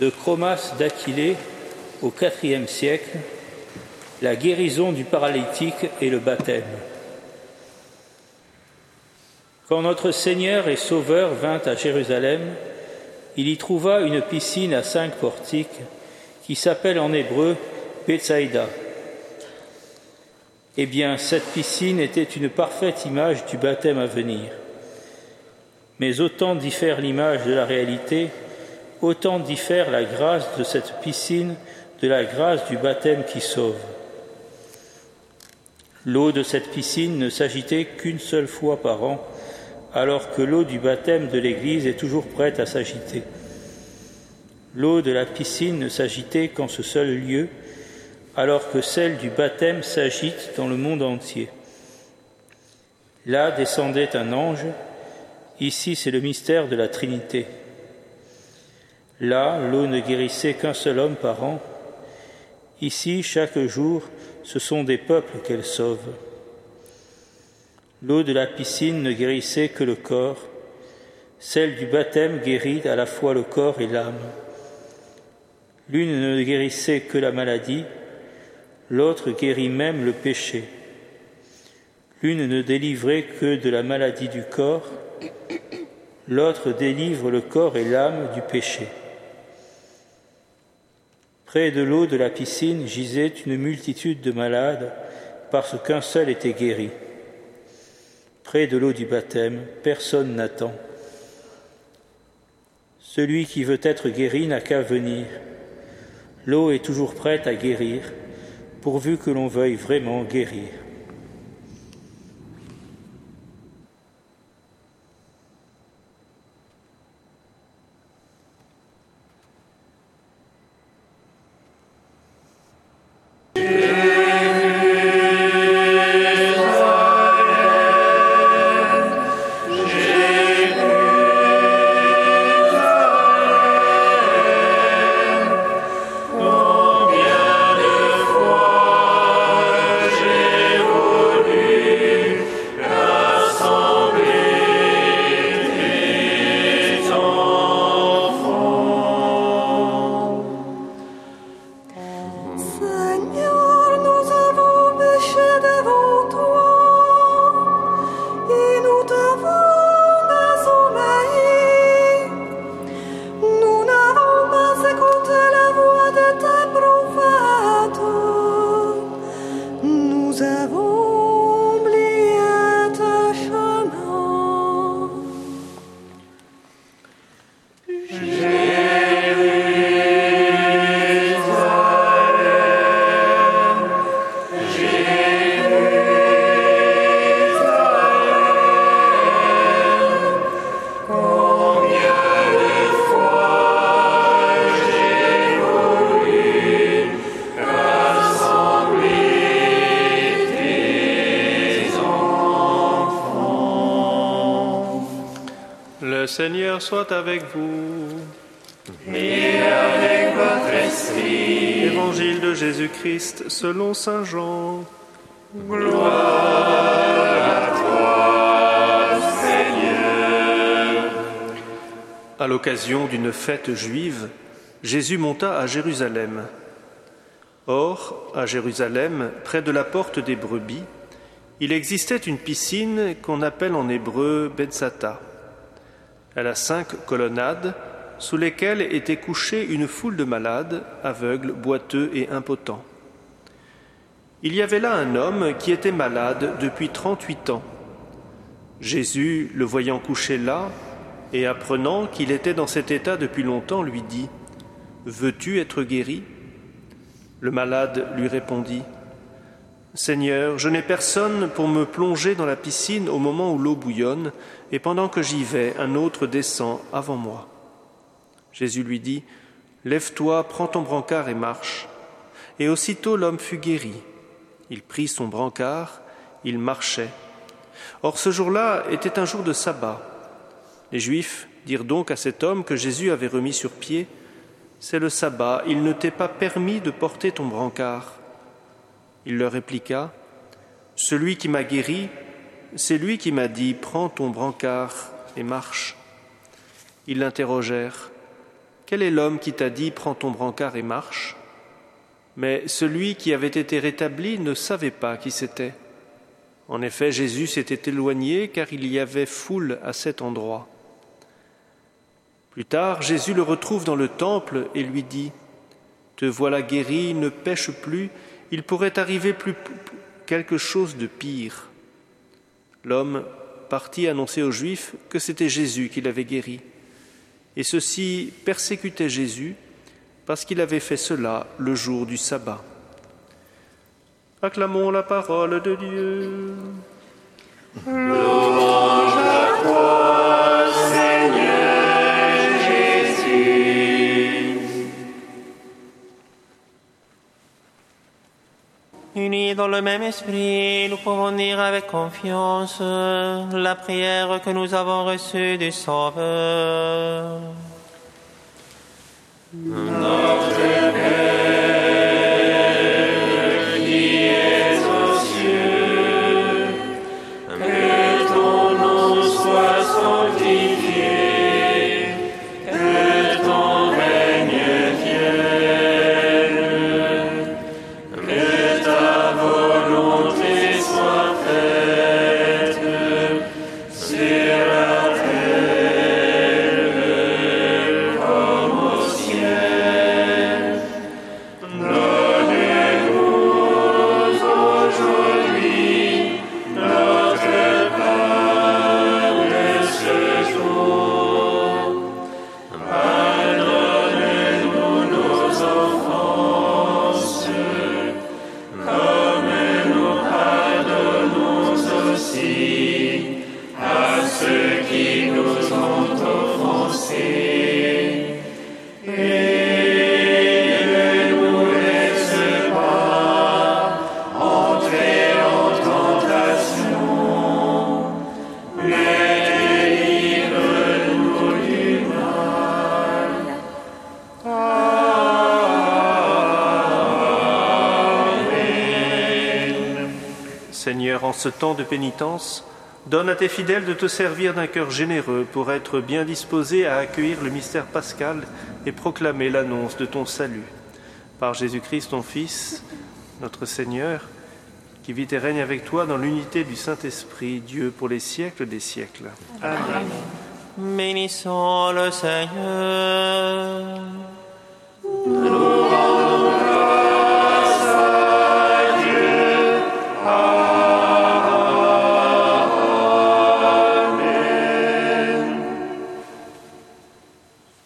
de Chromas d'Aquilée au IVe siècle, la guérison du paralytique et le baptême. Quand notre Seigneur et Sauveur vint à Jérusalem, il y trouva une piscine à cinq portiques qui s'appelle en hébreu Bethsaïda. Eh bien, cette piscine était une parfaite image du baptême à venir. Mais autant diffère l'image de la réalité, autant diffère la grâce de cette piscine de la grâce du baptême qui sauve. L'eau de cette piscine ne s'agitait qu'une seule fois par an, alors que l'eau du baptême de l'Église est toujours prête à s'agiter. L'eau de la piscine ne s'agitait qu'en ce seul lieu, alors que celle du baptême s'agite dans le monde entier. Là descendait un ange, ici c'est le mystère de la Trinité. Là, l'eau ne guérissait qu'un seul homme par an, ici chaque jour ce sont des peuples qu'elle sauve. L'eau de la piscine ne guérissait que le corps, celle du baptême guérit à la fois le corps et l'âme. L'une ne guérissait que la maladie, l'autre guérit même le péché. L'une ne délivrait que de la maladie du corps, l'autre délivre le corps et l'âme du péché. Près de l'eau de la piscine gisait une multitude de malades parce qu'un seul était guéri. Près de l'eau du baptême, personne n'attend. Celui qui veut être guéri n'a qu'à venir. L'eau est toujours prête à guérir, pourvu que l'on veuille vraiment guérir. avons Seigneur soit avec vous. Et avec votre esprit. Évangile de Jésus-Christ selon Saint Jean. Gloire à toi, Seigneur. À l'occasion d'une fête juive, Jésus monta à Jérusalem. Or, à Jérusalem, près de la porte des brebis, il existait une piscine qu'on appelle en hébreu Bethsata elle a cinq colonnades sous lesquelles était couchée une foule de malades, aveugles, boiteux et impotents. Il y avait là un homme qui était malade depuis trente-huit ans. Jésus, le voyant couché là, et apprenant qu'il était dans cet état depuis longtemps, lui dit Veux-tu être guéri? Le malade lui répondit Seigneur, je n'ai personne pour me plonger dans la piscine au moment où l'eau bouillonne, et pendant que j'y vais, un autre descend avant moi. Jésus lui dit, Lève-toi, prends ton brancard et marche. Et aussitôt l'homme fut guéri. Il prit son brancard, il marchait. Or ce jour-là était un jour de sabbat. Les Juifs dirent donc à cet homme que Jésus avait remis sur pied, C'est le sabbat, il ne t'est pas permis de porter ton brancard. Il leur répliqua, Celui qui m'a guéri, c'est lui qui m'a dit, Prends ton brancard et marche. Ils l'interrogèrent, Quel est l'homme qui t'a dit Prends ton brancard et marche? Mais celui qui avait été rétabli ne savait pas qui c'était. En effet, Jésus s'était éloigné car il y avait foule à cet endroit. Plus tard, Jésus le retrouve dans le temple et lui dit Te voilà guéri, ne pêche plus, il pourrait arriver quelque chose de pire. L'homme partit annoncer aux Juifs que c'était Jésus qui l'avait guéri. Et ceux-ci persécutaient Jésus parce qu'il avait fait cela le jour du sabbat. Acclamons la parole de Dieu. Dans le même esprit, nous pouvons dire avec confiance la prière que nous avons reçue du Sauveur. Seigneur, en ce temps de pénitence, donne à tes fidèles de te servir d'un cœur généreux pour être bien disposés à accueillir le mystère pascal et proclamer l'annonce de ton salut. Par Jésus-Christ, ton Fils, notre Seigneur, qui vit et règne avec toi dans l'unité du Saint-Esprit, Dieu pour les siècles des siècles. Amen. Bénissons le Seigneur.